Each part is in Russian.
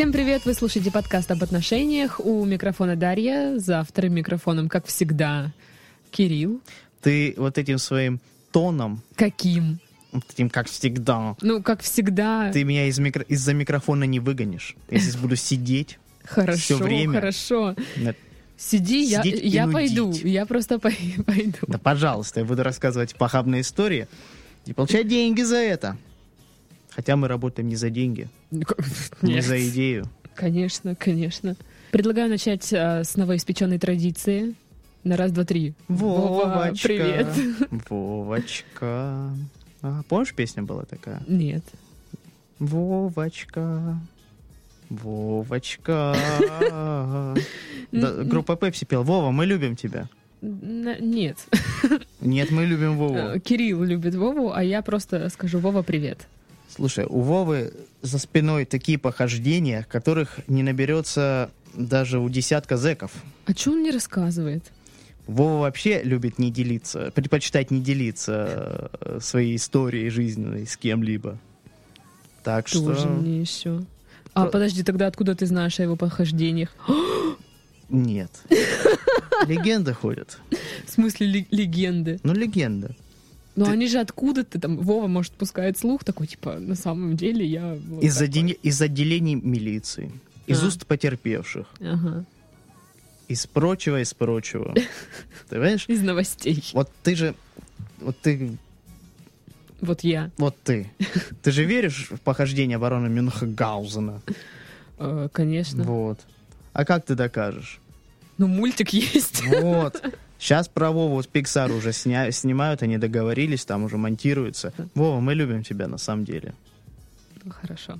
Всем привет! Вы слушаете подкаст об отношениях. У микрофона Дарья, за вторым микрофоном, как всегда, Кирилл. Ты вот этим своим тоном, Каким? этим как всегда, Ну, как всегда, ты меня из микро- из-за микрофона не выгонишь. Я здесь буду сидеть. хорошо, всё время. хорошо. Сиди, я, я пойду, я просто пой- пойду. Да, пожалуйста, я буду рассказывать похабные истории и получать деньги за это. Хотя мы работаем не за деньги, не Нет. за идею. Конечно, конечно. Предлагаю начать а, с новоиспеченной традиции. На раз, два, три. Вова, Вовочка. привет. Вовочка. А, помнишь, песня была такая? Нет. Вовочка. Вовочка. Да, группа Пепси пел. Вова, мы любим тебя. Нет. Нет, мы любим Вову. Кирилл любит Вову, а я просто скажу Вова, привет. Слушай, у Вовы за спиной такие похождения, которых не наберется даже у десятка зеков. А что он не рассказывает? Вова вообще любит не делиться, предпочитает не делиться э, своей историей жизненной с кем-либо. Так Тоже что мне еще. А, Про- подожди, тогда откуда ты знаешь о его похождениях? нет. Легенды ходят. В смысле ле- легенды? Ну, легенда. Ну Ты- они же откуда-то там, Вова, может, пускает слух такой, типа, на самом деле я... вот Из, такой». отделе- из отделений милиции, из А. уст потерпевших, Ага. из прочего, из прочего. Ты понимаешь? Из новостей. Вот ты же, вот ты Вот я. Вот ты. Ты же веришь в похождение барона Мюнхгаузена? Э, конечно. Вот. А как ты докажешь? Ну, мультик есть. Вот. Сейчас про Вову с Pixar уже сня- снимают, они договорились, там уже монтируется. Вова, мы любим тебя на самом деле. Ну, Хорошо.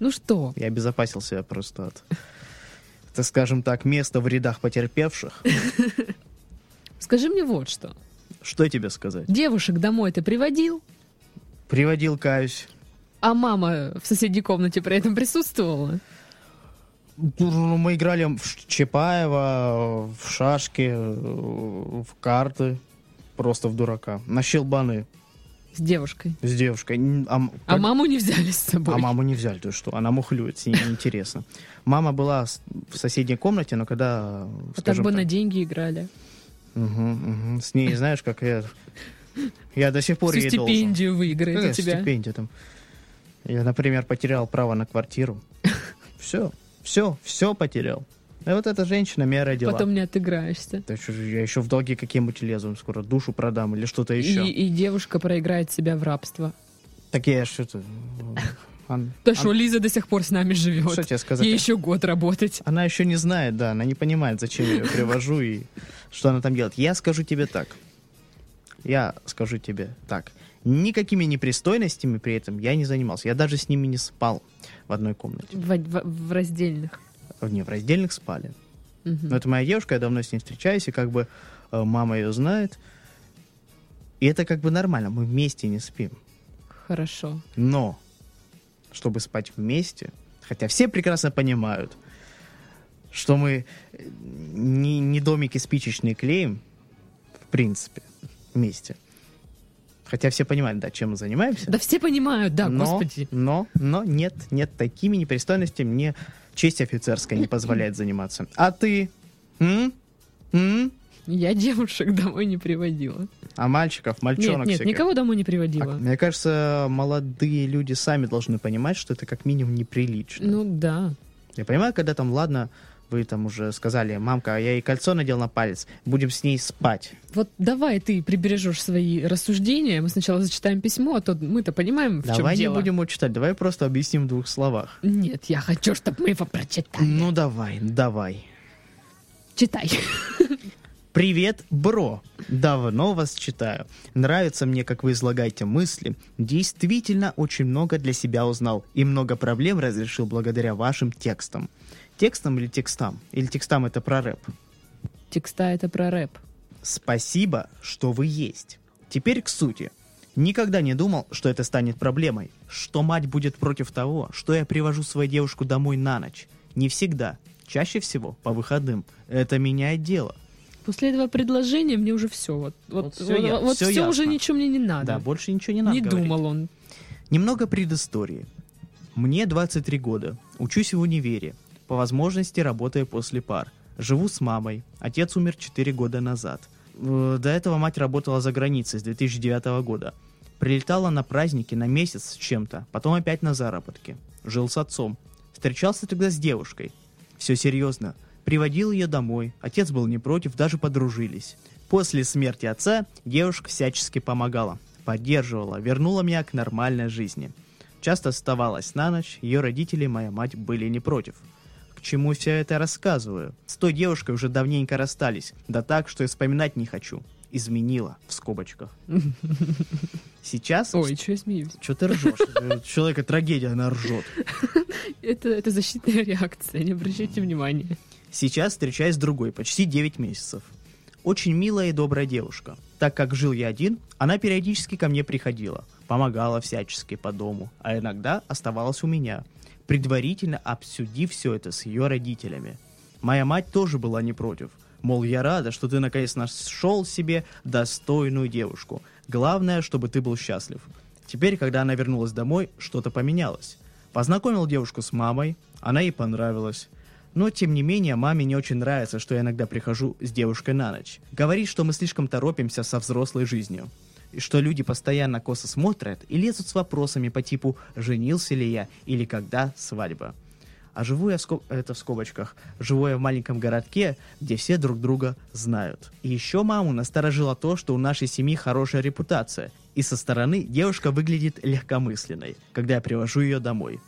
Ну что? Я обезопасил себя просто от, так скажем так, места в рядах потерпевших. Скажи мне вот что. Что тебе сказать? Девушек домой ты приводил, Приводил, каюсь. а мама в соседней комнате при этом присутствовала? Ну, Мы играли в Чапаева, в шашки, в карты. Просто в дурака. На щелбаны. С девушкой. С девушкой. А, м- А как- маму не взяли с собой. а маму не взяли, то что? Она мухлюет, с ней неинтересно. Мама была в соседней комнате, но когда, А так бы на деньги играли. Мгм, мгм. с ней, знаешь, как я... Я до сих пор Всю ей должен. стипендию выиграет Какая у тебя. стипендия там? Я, например, потерял право на квартиру. Все, все, все потерял. И вот эта женщина меня родила. Потом не отыграешься. Да я еще в долги какие-нибудь лезу, скоро душу продам или что-то еще. И, и девушка проиграет себя в рабство. Так я что-то... ан- Да ан- что, Лиза до сих пор с нами Что живет. тебе сказать? Ей еще год работать. Она еще не знает, да, она не понимает, зачем я ее привожу и что она там делает. Я скажу тебе так. Я скажу тебе так. Никакими непристойностями при этом я не занимался. Я даже с ними не спал в одной комнате. В, в- в раздельных. Не, в раздельных спали. Мгм. Но это моя девушка, я давно с ней встречаюсь, и как бы э, мама ее знает. И это как бы нормально, мы вместе не спим. Хорошо. Но, чтобы спать вместе, хотя все прекрасно понимают, что мы э, не, не домики спичечные клеим, в принципе, вместе. Хотя все понимают, да, чем мы занимаемся. Да все понимают, да, но, господи. но, но нет, нет, такими непристойностями мне честь офицерская не позволяет заниматься. А ты? М? М? Я девушек домой не приводила. А мальчиков, Нет, мальчонок нет, всяких? никого домой не А, приводила. мне кажется, молодые люди сами должны понимать, что это как минимум неприлично. Ну да. Я понимаю, когда там, ладно, вы там уже сказали, мамка, я ей кольцо надел на палец, будем с ней спать. Вот давай ты прибережешь свои рассуждения. Мы сначала зачитаем письмо, а то мы-то понимаем, в чем давай не дело. будем его читать, давай просто объясним в двух словах. Нет, я хочу, чтобы мы его прочитали. Ну давай, давай. Читай. Привет, бро! Давно вас читаю. Нравится мне, как вы излагаете мысли. Действительно, очень много для себя узнал и много проблем разрешил благодаря вашим текстам. Текстам или текстам? Или текстам это про рэп? Текста это про рэп. Спасибо, что вы есть. Теперь к сути. Никогда не думал, что это станет проблемой. Что мать будет против того, что я привожу свою девушку домой на ночь. Не всегда. Чаще всего по выходным. Это меняет дело. После этого предложения мне уже все. Вот, вот, Вот всё я- вот всё уже ясно. ничего мне не надо. Да, больше ничего не надо не говорить. думал он. Немного предыстории. Мне 23 года. Учусь в универе. По возможности работаю после пар. Живу с мамой. Отец умер 4 года назад. Э, До этого мать работала за границей с 2009 года. Прилетала на праздники на месяц с чем-то, потом опять на заработки. Жил с отцом. Встречался тогда с девушкой. Все серьезно. Приводил ее домой. Отец был не против, даже подружились. После смерти отца девушка всячески помогала, поддерживала, вернула меня к нормальной жизни. Часто оставалась на ночь, ее родители моя мать были не против. К чему все это рассказываю? С той девушкой уже давненько расстались, да так, что и вспоминать не хочу. Изменила, в скобочках. Сейчас... Ой, что я смеюсь? Что ты ржешь? Человека трагедия, она ржет. Это, это защитная реакция, не обращайте внимания. Сейчас встречаюсь с другой, почти 9 месяцев. Очень милая и добрая девушка. Так как жил я один, она периодически ко мне приходила, помогала всячески по дому, а иногда оставалась у меня, предварительно обсудив все это с ее родителями. Моя мать тоже была не против. Мол, я рада, что ты наконец нашел себе достойную девушку. Главное, чтобы ты был счастлив. Теперь, когда она вернулась домой, что-то поменялось. Познакомил девушку с мамой, она ей понравилась. Но, тем не менее, маме не очень нравится, что я иногда прихожу с девушкой на ночь. Говорит, что мы слишком торопимся со взрослой жизнью. Что люди постоянно косо смотрят и лезут с вопросами по типу «женился ли я?» или «когда свадьба?». А живу я в, скоб- это в скобочках, живу я в маленьком городке, где все друг друга знают. И еще маму насторожило то, что у нашей семьи хорошая репутация, и со стороны девушка выглядит легкомысленной, когда я привожу ее домой.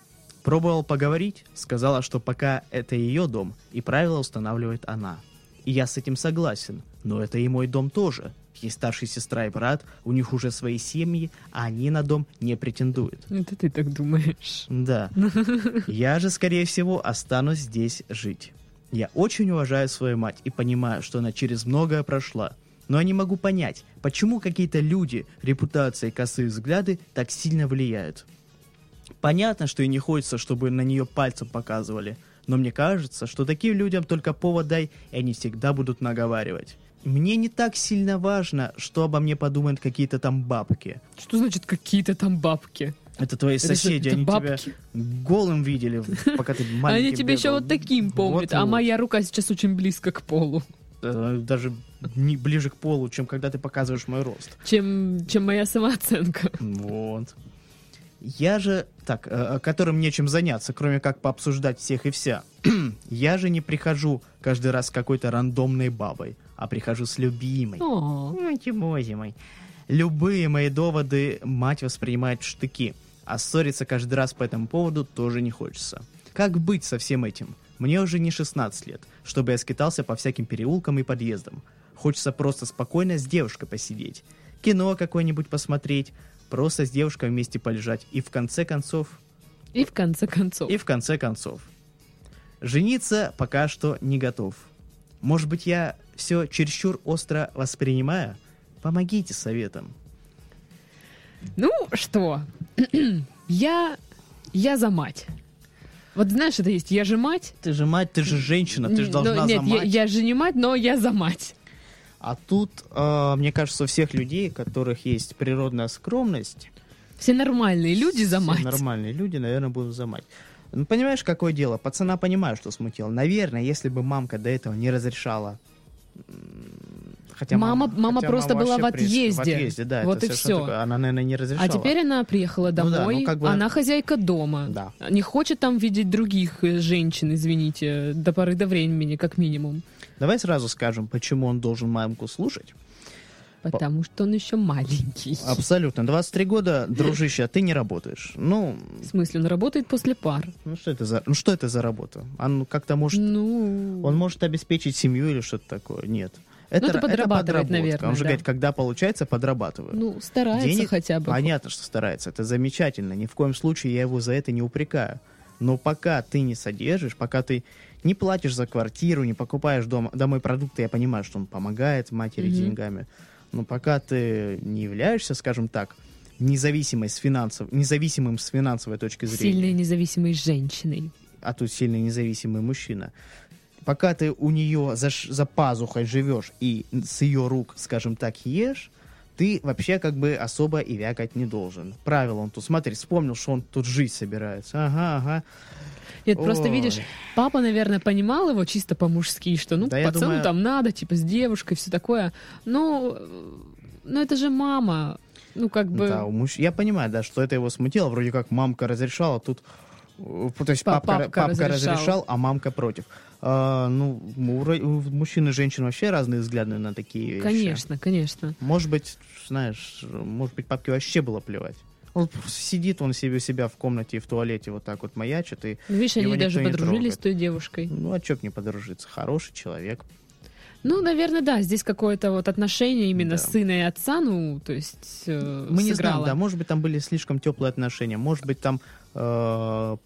Пробовал поговорить, сказала, что пока это ее дом, и правила устанавливает она. И я с этим согласен, но это и мой дом тоже. Есть старшая сестра и брат, у них уже свои семьи, а они на дом не претендуют. Это ты так думаешь. Да. Я же, скорее всего, останусь здесь жить. Я очень уважаю свою мать и понимаю, что она через многое прошла. Но я не могу понять, почему какие-то люди, репутация и косые взгляды так сильно влияют. Понятно, что и не хочется, чтобы на нее пальцем показывали, но мне кажется, что таким людям только повод дай, и они всегда будут наговаривать. Мне не так сильно важно, что обо мне подумают какие-то там бабки. Что значит какие-то там бабки? Это твои Это соседи, это они бабки? тебя голым видели, пока ты маленький Они тебя еще вот таким помнят, а моя рука сейчас очень близко к полу, Э, Даже не ближе к полу, чем когда ты показываешь мой рост. чем, чем моя самооценка. Вот. Я же, так, э, которым нечем заняться, кроме как пообсуждать всех и вся. Я же не прихожу каждый раз с какой-то рандомной бабой, а прихожу с любимой. О, Ой, Тимози мой. Любые мои доводы мать воспринимает в штыки, а ссориться каждый раз по этому поводу тоже не хочется. Как быть со всем этим? Мне уже не 16 лет, чтобы я скитался по всяким переулкам и подъездам. Хочется просто спокойно с девушкой посидеть, кино какое-нибудь посмотреть, просто с девушкой вместе полежать и в конце концов, и в конце концов. и в конце концов. Жениться пока что не готов. Может быть, я все чересчур остро воспринимаю? Помогите советом. Ну что, я, я за мать. Вот знаешь, это есть, я же мать. Ты же мать, ты же женщина, ты же Ну, должна Нет, за я, мать. я же не мать, но я за мать. А тут, э, мне кажется, у всех людей, у которых есть природная скромность, Все нормальные люди за все мать. нормальные люди, наверное, будут за мать. Ну, понимаешь, какое дело? Пацана понимаю, что смутил. Наверное, если бы мамка до этого не разрешала... Хотя Мама- мама хотя просто была в отъезде. В отъезде, да. Вот и всё. такое. Она, наверное, не разрешала. А теперь она приехала Ну да, домой, ну как бы- она хозяйка дома. Да. Не хочет там видеть других э, женщин, извините, до поры до времени, как минимум. Давай сразу скажем, почему он должен мамку слушать. Потому что он еще маленький. Абсолютно. 23 года, дружище, а ты не работаешь. Ну, В смысле, он работает после пар. ну что это за, ну что это за работа? Он как-то может, Ну, он может обеспечить семью или что-то такое? Нет. Это, это ра- подрабатывает, подработка. наверное, Он же да. говорит, когда получается, подрабатываю. ну, старается Денег- хотя бы. Понятно, что старается. Это замечательно. Ни в коем случае я его за это не упрекаю. Но пока ты не содержишь, пока ты не платишь за квартиру, не покупаешь дома, домой продукты, я понимаю, что он помогает матери Мгм. деньгами. Но пока ты не являешься, скажем так, независимой с финансов, независимым с финансовой точки зрения, Сильной независимой женщиной. а тут сильный независимый мужчина. Пока ты у нее за, ш- за пазухой живешь и с ее рук, скажем так, ешь, ты вообще как бы особо и вякать не должен. Правило он тут, смотри, вспомнил, что он тут жить собирается. Ага, ага. Нет, просто Ой. видишь, папа, наверное, понимал его чисто по-мужски, что ну Да, пацану думаю- там надо, типа с девушкой, все такое. Ну, э, ну это же мама. Ну, как бы. Да, у муж... Я понимаю, да, что это его смутило. Вроде как мамка разрешала, тут... э, То есть Па- папка, папка папка разрешал. разрешал, а мамка против. А, ну, у, у мужчин и женщин вообще разные взгляды на такие вещи. Конечно, конечно. Может быть, знаешь, может быть, папке вообще было плевать. Он сидит, он себе себя в комнате и в туалете вот так вот маячит, и, Ну, видишь, они даже подружились с той девушкой. ну, а чё б не подружиться? Хороший человек. Ну, наверное, да, здесь какое-то вот отношение именно Да. сына и отца, ну, то есть э, Мы не знаем, сыграло. да, может быть, там были слишком теплые отношения, может быть, там э,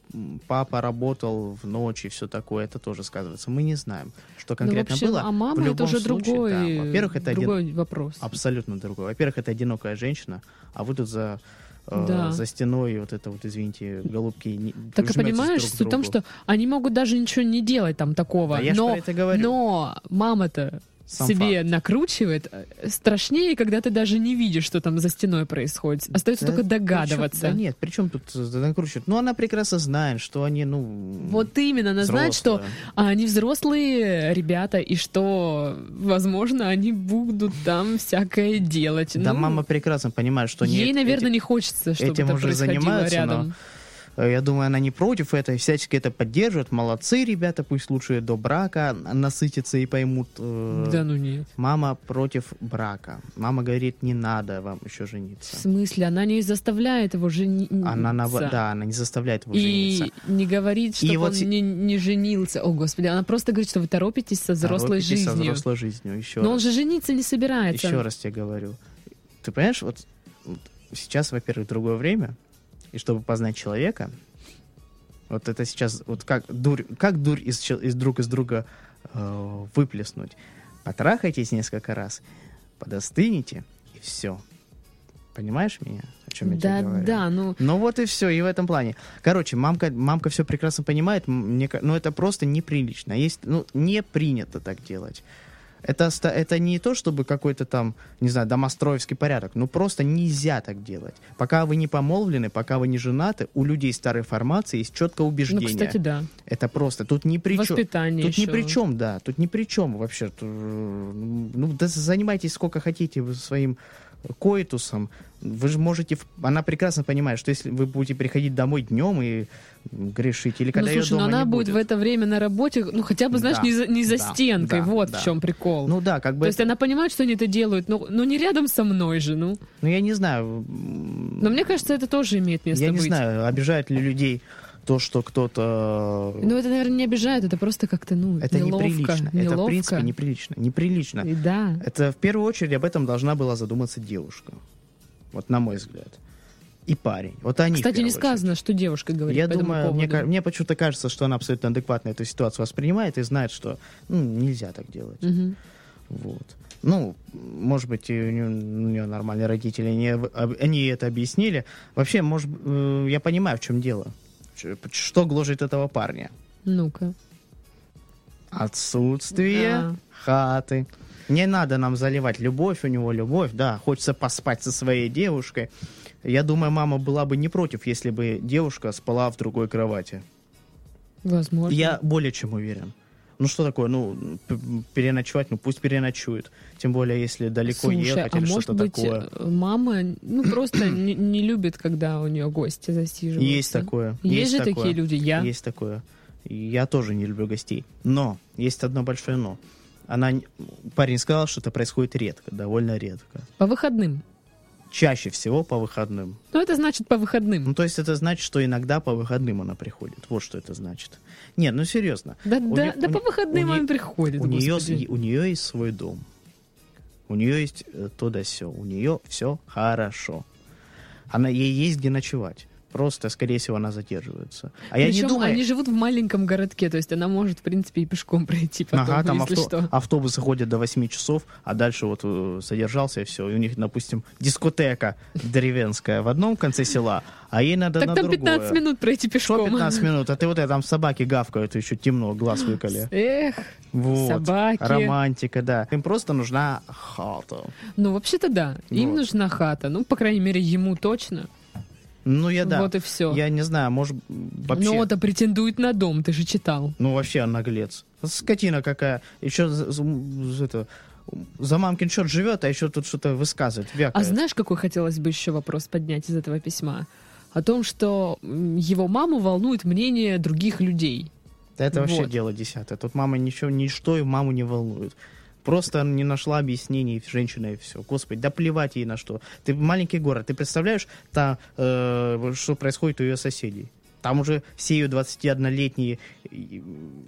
папа работал в ночь и все такое, это тоже сказывается. Мы не знаем, что Ну, в конкретно общем, было. а В мама это любом уже случае, другой, да. Во-первых, это один- другой вопрос. абсолютно другой. Во-первых, это одинокая женщина, а вы тут за Да. за стеной вот это вот, извините, голубки не, Так и понимаешь, друг суть в том, что они могут даже ничего не делать там такого, Да я но, это говорю. но мама-то Сам себе факт. накручивает. Э, Страшнее, когда ты даже не видишь, что там за стеной происходит. Остается Да только догадываться. да нет, причем тут э, накручивают? Ну, она прекрасно знает, что они, ну... Вот именно, она знает, что взрослые. а, они взрослые ребята, и что, возможно, они будут там всякое делать. Да, Ну, мама прекрасно понимает, что Ей, нет, наверное, эти- не хочется, чтобы этим это уже происходило занимаются, рядом. но Я думаю, она не против этого, и всячески это поддерживает. Молодцы, ребята, пусть лучше до брака насытятся и поймут. э, Да ну нет. Мама против брака. Мама говорит, не надо вам еще В жениться. смысле, она не заставляет его жениться. Она, нав- да, она не заставляет его И жениться. не говорит, чтобы И вот он не, не женился. О, господи, она просто говорит, что вы торопитесь со взрослой Торопитесь жизнью. Со взрослой жизнью. Еще Но он раз. же жениться не собирается. Еще раз тебе говорю. Ты понимаешь, вот сейчас, во-первых, другое время, и чтобы познать человека, вот это сейчас, вот как дурь, как дурь из, из друг из друга э, выплеснуть. Потрахайтесь несколько раз, подостынете, и все. Понимаешь меня, о чем я Да, тебе говорю? да, ну, Ну вот и все, и в этом плане. Короче, мамка, мамка все прекрасно понимает, мне, но это просто неприлично. Есть, ну, не принято так делать. Это, это не то, чтобы какой-то там, не знаю, домостроевский порядок. Ну, просто нельзя так делать. Пока вы не помолвлены, пока вы не женаты, у людей старой формации есть четкое ну, убеждение. кстати, да. Это просто, тут ни при чем. Воспитание Тут ни еще. при чем, да, тут ни при чем вообще. Э, Ну, да занимайтесь сколько хотите своим коитусом. Вы же можете... Она прекрасно понимает, что если вы будете приходить домой днем и грешить, или Ну, когда ее слушай, ну дома она не будет в это время на работе, ну, хотя бы, знаешь, Да, не за, не за да, стенкой. да, вот да. в чем прикол. Ну да, как бы... То есть она понимает, что они это делают, но, но не рядом со мной же, ну. Ну, я не знаю... Но мне кажется, это тоже имеет место Я быть. не знаю, обижает ли людей то, что кто-то... Ну, это, наверное, не обижает, это просто как-то, ну, это неловко. неприлично. Это, неловко. в принципе, неприлично. Неприлично. И да. Это в первую очередь об этом должна была задуматься девушка. Вот на мой взгляд. И парень. Вот они. Кстати, не очередь. сказано, что девушка говорит Я по думаю, мне, поводу. ка- мне почему-то кажется, что она абсолютно адекватно эту ситуацию воспринимает и знает, что ну, нельзя так делать. Мгм. Вот. Ну, может быть, у нее, у нее нормальные родители, они, об- они это объяснили. Вообще, может, э, я понимаю, в чем дело. Что гложет этого парня? Ну-ка. Отсутствие Да. хаты. Не надо нам заливать любовь, у него любовь, да, хочется поспать со своей девушкой. Я думаю, мама была бы не против, если бы девушка спала в другой кровати. Возможно. Я более чем уверен. Ну что такое, ну, переночевать, ну пусть переночует. Тем более, если далеко Слушай, ехать а или что-то быть, такое. э, мама, ну, просто не, не любит, когда у нее гости засиживаются. Есть такое. Есть, же такое. такие люди, я. Есть такое. Я тоже не люблю гостей. Но есть одно большое но. Она, парень сказал, что это происходит редко, довольно редко. По выходным. Чаще всего по выходным. Ну, это значит по выходным. Ну, то есть это значит, что иногда по выходным она приходит. Вот что это значит. Нет, ну серьезно. Да, у да, не- да у по выходным у не- он приходит, У нее, у нее есть свой дом. У нее есть э, то да все. У нее все хорошо. Она, ей есть где ночевать. Просто, скорее всего, она задерживается. А я Причем не думаю... они живут в маленьком городке, то есть она может, в принципе, и пешком пройти потом, Ага, там если авто- что. автобусы ходят до 8 часов, а дальше вот э, задержался и все. И у них, допустим, дискотека деревенская в одном конце села, а ей надо Так на там другое. 15 минут пройти Что пешком. 15 минут? А ты вот это, там собаки гавкают, еще темно, глаз выколи. Эх, Вот. собаки. Романтика, да. Им просто нужна хата. Ну, вообще-то да. Им Вот. нужна хата. Ну, по крайней мере, ему точно. Ну, я да. Вот и все. Я не знаю, может, вообще... Ну, это претендует на дом, ты же читал. Ну, вообще наглец. Скотина какая. Еще это, за мамкин счет живет, а еще тут что-то высказывает, А вякает. знаешь, какой хотелось бы еще вопрос поднять из этого письма? О том, что его маму волнует мнение других людей. Это вообще Вот. дело десятое. Тут мама ничего, ничто и маму не волнует. Просто не нашла объяснений женщина и все. Господи, да плевать ей на что. Ты маленький город, ты представляешь, та, э, что происходит у ее соседей? Там уже все ее 21-летние и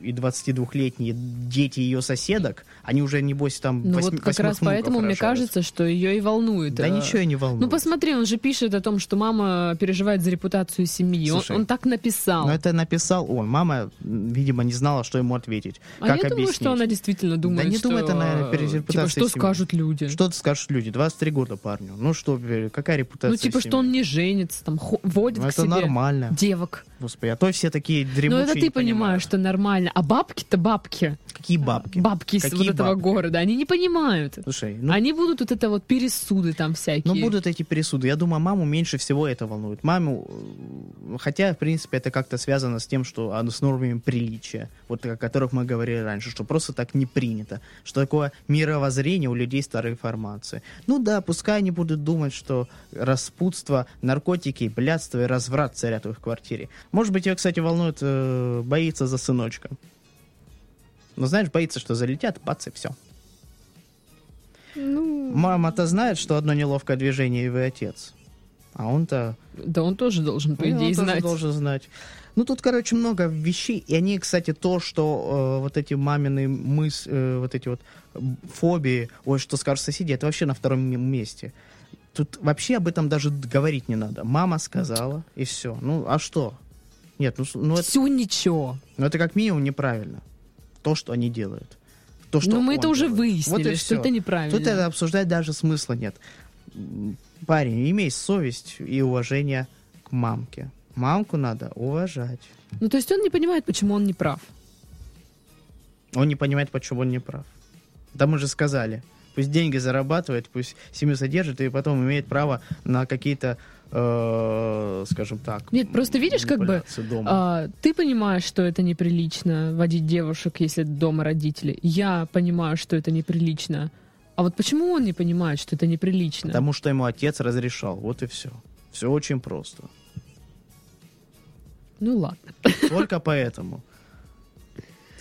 и 22-летние дети ее соседок, они уже, небось, там Ну восьми- вот как раз поэтому мне кажется, что ее и волнует. Да э, ничего и не волнует. Ну посмотри, он же пишет о том, что мама переживает за репутацию семьи. Он, Слушай, он так написал. Но это написал он. Мама, видимо, не знала, что ему ответить. а как я думаю, объяснить? что она действительно думает, не что... думает она перед типа, репутацией что семьи. скажут люди? Что скажешь люди? 23 года парню. Ну что, э, какая репутация ну, типа, семьи? что он не женится, там, водит Ну, к это себе нормально. девок. Господи, а то все такие Ну, дремучие это не ты понимают. Понимаешь, что нормально. А бабки-то бабки. Какие бабки? Бабки из вот этого бабки? города, они не понимают. Слушай, ну, Они будут вот это вот пересуды там всякие. ну будут эти пересуды. Я думаю, маму меньше всего это волнует. Маму, э, хотя, в принципе, это как-то связано с тем, что с нормами приличия, вот о которых мы говорили раньше, что просто так не принято, что такое мировоззрение у людей старой формации. Ну да, пускай они будут думать, что распутство, наркотики, блядство и разврат царят в их квартире. Может быть, ее, кстати, волнует, э, боится за сыночка. Но знаешь, боится, что залетят, бац, и все. Ну, Мама-то знает, что одно неловкое движение и вы отец. А он-то... да он тоже должен, по ну, он идее, тоже знать. должен знать. Ну, тут, короче, много вещей. И они, кстати, то, что э, вот эти мамины мыс... э, вот эти вот фобии, ой, что скажут соседи, это вообще на втором месте. Тут вообще об этом даже говорить не надо. Мама сказала, и все. Ну, а что? Нет, ну, ну, это, Все ничего. ну, это как минимум неправильно. То, что они делают. То, что Но мы он это уже делает. выяснили, Вот что это неправильно. Тут это обсуждать даже смысла нет. Парень, имей совесть и уважение к мамке. Мамку надо уважать. Ну, то есть он не понимает, почему он не прав. Он не понимает, почему он не прав. Да мы же сказали. Пусть деньги зарабатывает, пусть семью содержит, и потом имеет право на какие-то, э, скажем так... Нет, просто видишь, как бы, дома. А, ты понимаешь, что это неприлично водить девушек, если дома родители. Я понимаю, что это неприлично. А вот почему он не понимает, что это неприлично? Потому что ему отец разрешал. Вот и все. Все очень просто. Ну ладно. Только поэтому.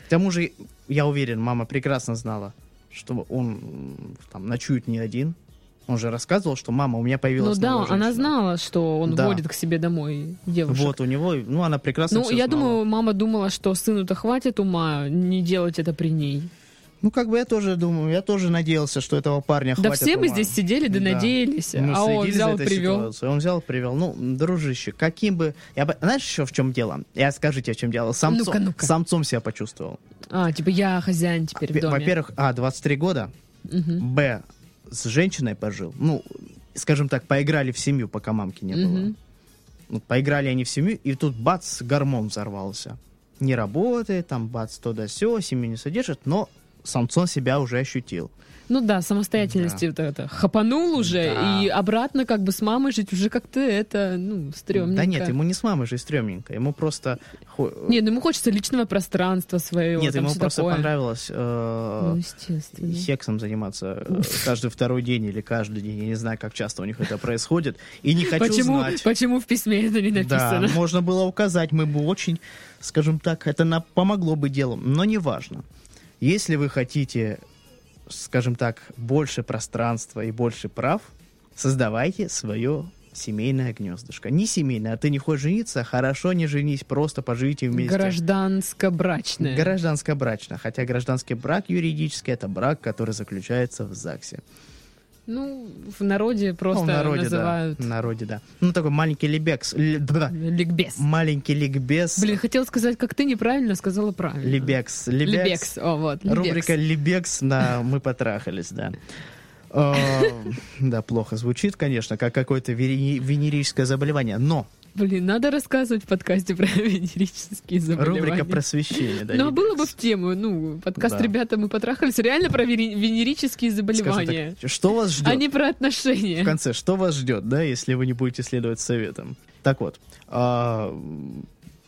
К тому же, я уверен, мама прекрасно знала, что он там ночует не один. Он же рассказывал, что мама, у меня Ну появилась да, новая она женщина». знала, что он Да. водит к себе домой девушек. Вот у него, ну она прекрасно Ну, я знала. думаю, мама думала, что сыну-то хватит ума не делать это при ней. Ну как бы я тоже думаю, я тоже надеялся, что этого парня Да хватит все мы ума. здесь сидели, да, Да. надеялись. Мы а он взял, привел. ситуацией. Он взял, привел. Ну, дружище, каким бы... Я бы... Знаешь еще в чем дело? Я скажу тебе, в чем дело. Самцом, Ну-ка, ну-ка. самцом себя почувствовал. А, типа я хозяин теперь в Во- доме. Во-первых, а, 23 года, Мгм. Б, с женщиной пожил. Ну, скажем так, поиграли в семью, пока мамки не было. Мгм. Вот поиграли они в семью, и тут бац, гормон взорвался. Не работает, там бац, то да сё, семью не содержит, но самцон себя уже ощутил. Ну да, самостоятельности вот это хапанул уже, Да. и обратно как бы с мамой жить уже как-то это, ну, стрёмненько. Да нет, ему не с мамой же стрёмненько, ему просто... Нет, ну ему хочется личного пространства своего. Нет, ему просто такое. понравилось э, Ну, сексом заниматься э, каждый второй день или каждый день. Я не знаю, как часто у них это происходит. И не хочу Почему, знать. почему в письме это не написано? Да, можно было указать, мы бы очень, скажем так, это на, помогло бы делу, но неважно. Если вы хотите, скажем так, больше пространства и больше прав, создавайте свое семейное гнездышко. Не семейное, а ты не хочешь жениться, хорошо, не женись, просто поживите вместе. Гражданско-брачное. Гражданско-брачно. Хотя гражданский брак юридически это брак, который заключается в ЗАГСе. Ну, в народе просто Ну, в народе, называют да. В народе, да. Ну, такой маленький либекс. ли- бра, ликбез. маленький ликбез. Блин, хотела сказать, как ты неправильно сказала правильно. Либекс. Либекс. Либекс. О, вот. либекс. Рубрика Либекс на «Мы потрахались», да. Э, Да, плохо звучит, конечно, как какое-то венерическое заболевание. Но Блин, надо рассказывать в подкасте про венерические заболевания. Рубрика просвещения, да. Ну, а было бы в тему, ну, подкаст Да. «Ребята, мы потрахались» реально про венерические заболевания, так, что вас ждет? а не про В отношения. конце, что вас ждет, да, если вы не будете следовать советам? Так вот, а,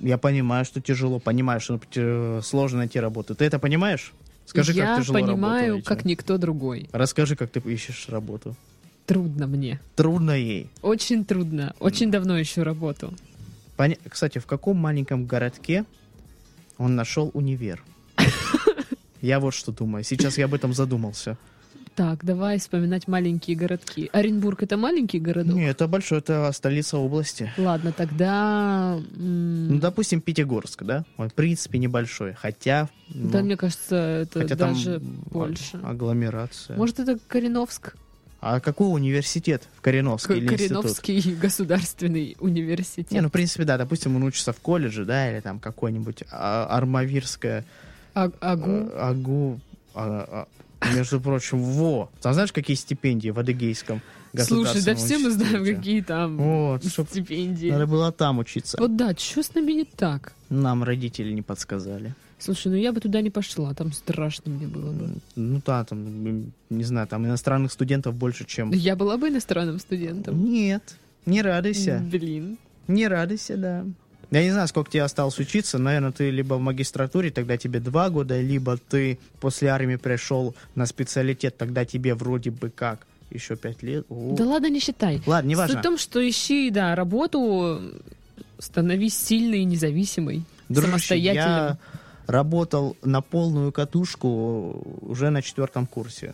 я понимаю, что тяжело, понимаю, что э, сложно найти работу. Ты это понимаешь? Скажи, Я как тяжело работу понимаю, как никто другой. Расскажи, как ты ищешь работу. Трудно мне. Трудно ей. Очень трудно. Очень давно ищу работу. Поня- Кстати, в каком маленьком городке он нашел универ? Я вот что думаю. Сейчас я об этом задумался. Так, давай вспоминать маленькие городки. Оренбург это маленький городок? Не, это большой, это столица области. Ладно, тогда... Ну, допустим, Пятигорск, да? Он, в принципе, небольшой. Хотя... да, ну, мне кажется, это хотя там даже а- больше. агломерация. Может, это Кореновск? А какой университет в Кореновске К- или институт? Кореновский государственный университет. Не, ну, в принципе, да, допустим, он учится в колледже, да, или там какой-нибудь а, Армавирская А- Агу? э, АГУ, а, а, между прочим, во. Там знаешь, какие стипендии в Адыгейском Слушай, да все мы знаем, какие там Вот, стипендии. надо было там учиться. Вот да, что с нами не так? Нам родители не подсказали. Слушай, ну я бы туда не пошла, там страшно мне было бы. Ну да, там, не знаю, там иностранных студентов больше, чем... Я была бы иностранным студентом. Нет, не радуйся. Блин. Не радуйся, да. Я не знаю, сколько тебе осталось учиться. Наверное, ты либо в магистратуре, тогда тебе два года, либо ты после армии пришел на специалитет, тогда тебе вроде бы как еще пять лет. О. Да ладно, не считай. Ладно, Суть неважно. в том, что ищи, да, работу, становись сильной и независимой, Дружище, самостоятельным. я работал на полную катушку уже на четвертом курсе.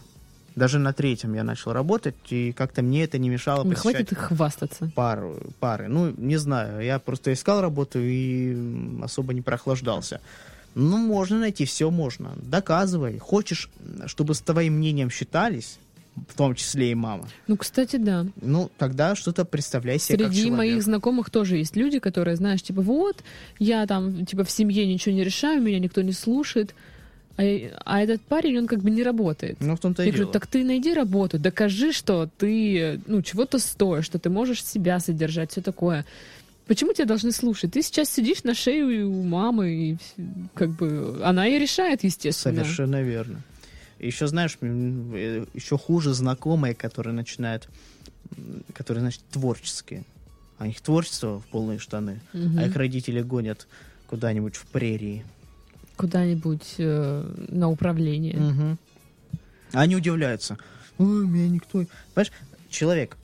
Даже на третьем я начал работать, и как-то мне это не мешало Ну, хватит их хвастаться. пару, пары. Ну, не знаю, я просто искал работу и особо не прохлаждался. Ну, можно найти, все можно. Доказывай. Хочешь, чтобы с твоим мнением считались, в том числе и мама, Ну, кстати, да. ну, тогда что-то представляй себе как Среди человек. моих знакомых тоже есть люди, которые, знаешь, типа, вот, я там, типа, в семье ничего не решаю, меня никто не слушает, а, а этот парень, он как бы не работает. Ну, в том-то и Я дело. говорю, так ты найди работу, докажи, что ты, ну, чего-то стоишь, что ты можешь себя содержать, все такое. Почему тебя должны слушать? Ты сейчас сидишь на шее у мамы, и как бы она и решает, естественно. Совершенно верно. Еще, знаешь, э, еще хуже знакомые, которые начинают, которые, значит, творческие. А их творчество в полные штаны, Мгм. а их родители гонят куда-нибудь в прерии. Куда-нибудь э, на управление. Мгм. Они удивляются. Ой, меня никто... Понимаешь, человек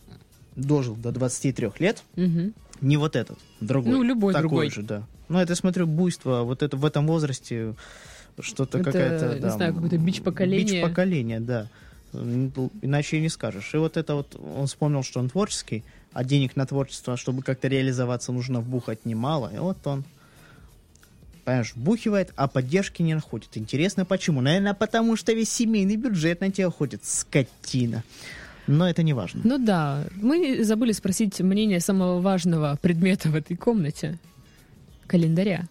дожил до 23 лет, Мгм. не вот этот, другой. Ну, любой такой другой. же, да. Ну, это, смотрю, буйство, вот это в этом возрасте что-то какая-то... не да, знаю, какой-то бич поколения. Бич поколения, да. Иначе и не скажешь. И вот это вот, он вспомнил, что он творческий, а денег на творчество, чтобы как-то реализоваться, нужно вбухать немало. И вот он, понимаешь, вбухивает, а поддержки не находит. Интересно, почему? Наверное, потому что весь семейный бюджет на тебя уходит. Скотина. Но это не важно. Ну да, мы забыли спросить мнение самого важного предмета в этой комнате. Календаря.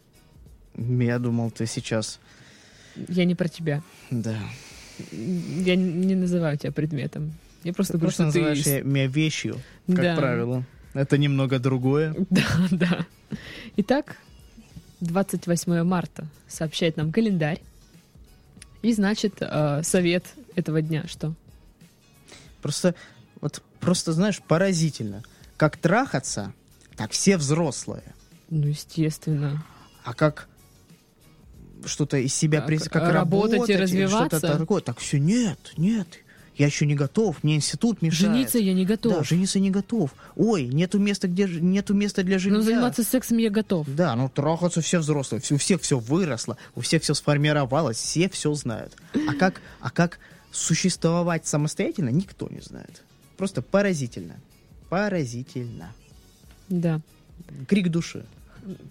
Я думал, ты сейчас... Я не про тебя. Да. Я не называю тебя предметом. Я просто Ты говорю, просто что называешь ты... меня вещью, как Да. правило. Это немного другое. Да, да. Итак, 28 марта сообщает нам календарь. И значит, э, совет этого дня что? Просто, вот, просто, знаешь, поразительно. Как трахаться, так все взрослые. Ну, естественно. А как что-то из себя Как, как работать и развиваться? что-то такое. Так все, нет, нет. Я еще не готов, мне институт мешает. Жениться я не готов. Да, жениться не готов. Ой, нету места, где нету места для жилья. Но заниматься сексом я готов. Да, ну трахаться все взрослые, у всех все выросло, у всех все сформировалось, все все знают. А как, а как существовать самостоятельно, никто не знает. Просто поразительно. Поразительно. Да, Крик души.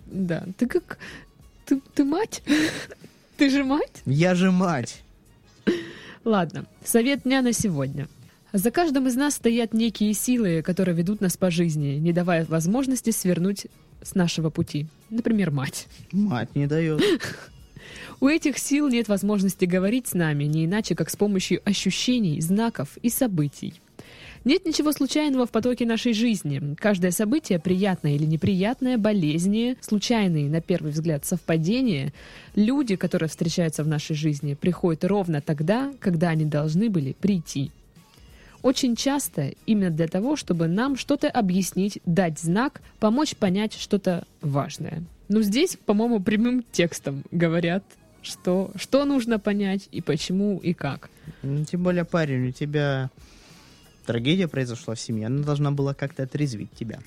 да. Ты как... Ты, ты мать? Ты же мать? Я же мать. Ладно, совет дня на сегодня. За каждым из нас стоят некие силы, которые ведут нас по жизни, не давая возможности свернуть с нашего пути. Например, мать. Мать не дает. У этих сил нет возможности говорить с нами, не иначе, как с помощью ощущений, знаков и событий. Нет ничего случайного в потоке нашей жизни. Каждое событие, приятное или неприятное, болезни, случайные, на первый взгляд, совпадения, люди, которые встречаются в нашей жизни, приходят ровно тогда, когда они должны были прийти. Очень часто именно для того, чтобы нам что-то объяснить, дать знак, помочь понять что-то важное. Ну, здесь, по-моему, прямым текстом говорят, что, что нужно понять и почему и как. Ну, Тем более, парень, у тебя трагедия произошла в семье, она должна была как-то отрезвить тебя.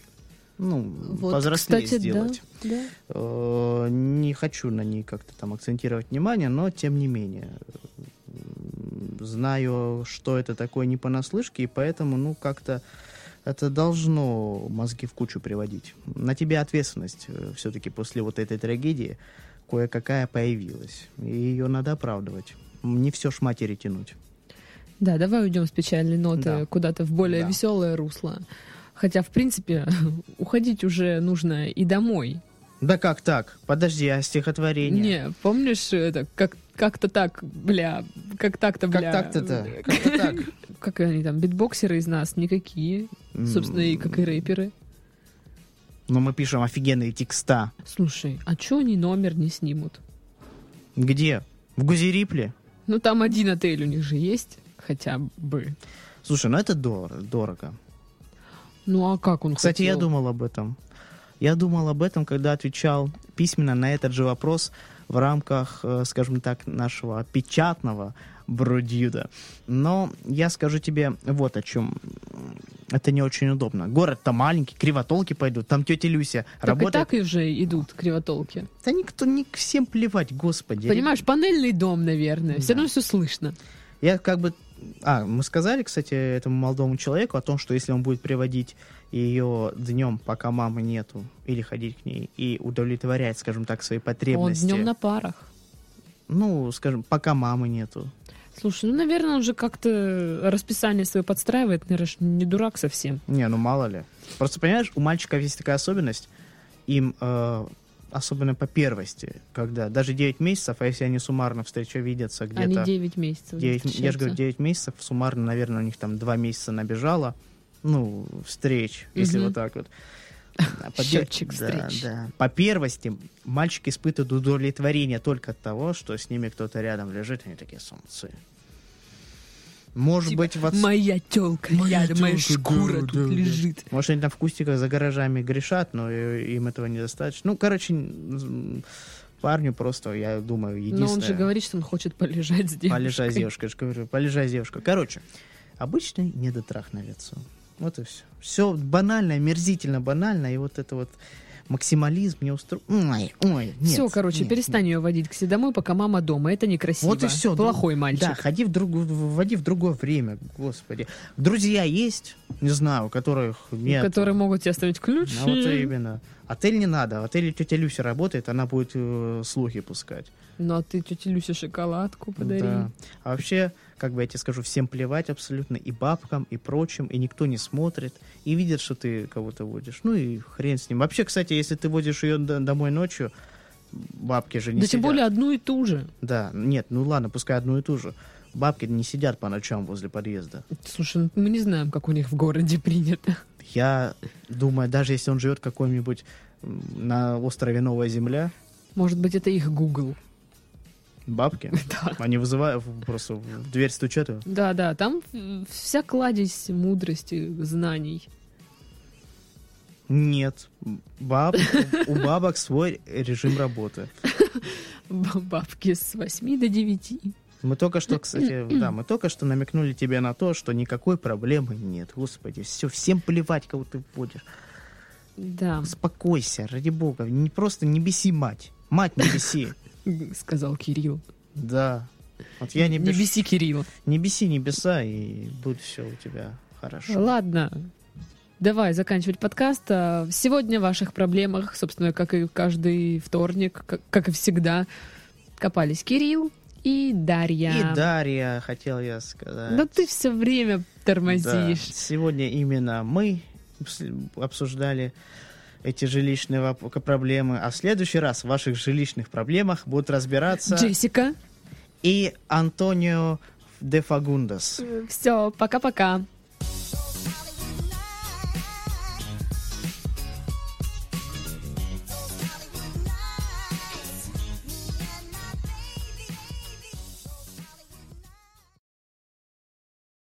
Ну, Вот, повзрослее кстати, сделать. Да, да. Э, Не хочу на ней как-то там акцентировать внимание, но тем не менее знаю, что это такое не понаслышке, и поэтому, ну, как-то это должно мозги в кучу приводить. На тебе ответственность все-таки после вот этой трагедии кое-какая появилась, и ее надо оправдывать. Не все ж матери тянуть. Да, давай уйдем с печальной ноты Да. куда-то в более Да. веселое русло. Хотя, в принципе, уходить уже нужно и домой. Да как так? Подожди, а стихотворение? Не, помнишь, это как как-то так, бля, как так-то, Как бля. так-то-то? Как-то так. Как они там, битбоксеры из нас никакие, собственно, и как и рэперы. Но мы пишем офигенные текста. Слушай, а чё они номер не снимут? Где? В Гузерипле? Ну, там один отель у них же есть, хотя бы. Слушай, ну это дор- дорого. Ну, а как он Кстати, я хотел? думал об этом. Я думал об этом, когда отвечал письменно на этот же вопрос в рамках, э, скажем так, нашего печатного бродюда. Но я скажу тебе вот о чем. Это не очень удобно. Город-то маленький, кривотолки пойдут. Там тетя Люся Так работает. и так и уже идут кривотолки. Да никто, не всем плевать, господи. Понимаешь, панельный дом, наверное. Все Да. равно все слышно. Я как бы... А, мы сказали, кстати, этому молодому человеку о том, что если он будет приводить ее днем, пока мамы нету, или ходить к ней, и удовлетворять, скажем так, свои Он потребности. днем на парах. Ну, скажем, пока мамы нету. Слушай, ну, наверное, он же как-то расписание свое подстраивает, наверное, не дурак совсем. Не, ну мало ли. Просто, понимаешь, у мальчиков есть такая особенность, им, э, особенно по первости, когда даже 9 месяцев, а если они суммарно встреча видятся Они где-то... 9 месяцев. 9, я же говорю, 9 месяцев, суммарно, наверное, у них там 2 месяца набежало, ну, встреч, если Мгм. вот так вот. По Счетчик да, встреч. да. По первости мальчики испытывают удовлетворение только от того, что с ними кто-то рядом лежит, они такие солнцы. Может Типа, быть, в отс- Моя телка Моя рядом, моя тёлка, шкура да, тут да, да. лежит. может, они там в кустиках за гаражами грешат, но им этого недостаточно. Ну, короче, парню просто, я думаю, единственное... Но он же говорит, что он хочет полежать с девушкой. Полежать с девушкой, я же говорю, полежать с девушкой. Короче, обычный недотрах на лицо. Вот и все. Все банально, мерзительно банально, и вот это вот максимализм не устроит. Ой, ой, нет. Все, короче, нет, перестань ее водить к себе домой, пока мама дома. Это некрасиво. Вот и все. Плохой мальчик. Да, ходи в друг, вводи в другое время, господи. Друзья есть, не знаю, у которых нет. Которые могут тебе оставить ключи. Ну, вот именно. Отель не надо. В отеле тетя Люся работает, она будет э, слухи пускать. Ну, а ты тете Люсе шоколадку подари. Да. А вообще, как бы я тебе скажу, всем плевать абсолютно, и бабкам, и прочим, и никто не смотрит, и видят, что ты кого-то водишь. Ну и хрен с ним. Вообще, кстати, если ты водишь ее домой ночью, бабки же не да сидят. тем более одну и ту же. Да, нет, ну ладно, пускай одну и ту же. Бабки не сидят по ночам возле подъезда. Слушай, ну, мы не знаем, как у них в городе принято. Я думаю, даже если он живет м, на острове Новая Земля, Может быть, это их Google. бабки, Да. они вызывают, просто в дверь стучат. Да, да, там вся кладезь мудрости, знаний. Нет. Баб, у бабок свой режим работы. Бабки с 8 до 9. Мы только что, кстати, да, мы только что намекнули тебе на то, что никакой проблемы нет. Господи, все, всем плевать, кого ты вводишь. Да, Успокойся, ради бога. Не просто не беси мать. Мать не беси. сказал Кирилл. Да. Вот я не, Не беш- беси Кирилла. не беси небеса, и будет все у тебя хорошо. Ладно, давай заканчивать подкаст. А, Сегодня о ваших проблемах, собственно, как и каждый вторник, как, как и всегда, копались Кирилл и Дарья. И Дарья, хотел я сказать. Да ты все время Да, тормозишь. Сегодня именно мы обс- обсуждали эти жилищные проблемы, а в следующий раз в ваших жилищных проблемах будут разбираться Джессика. и Антонио де Фагундас. Все, пока-пока.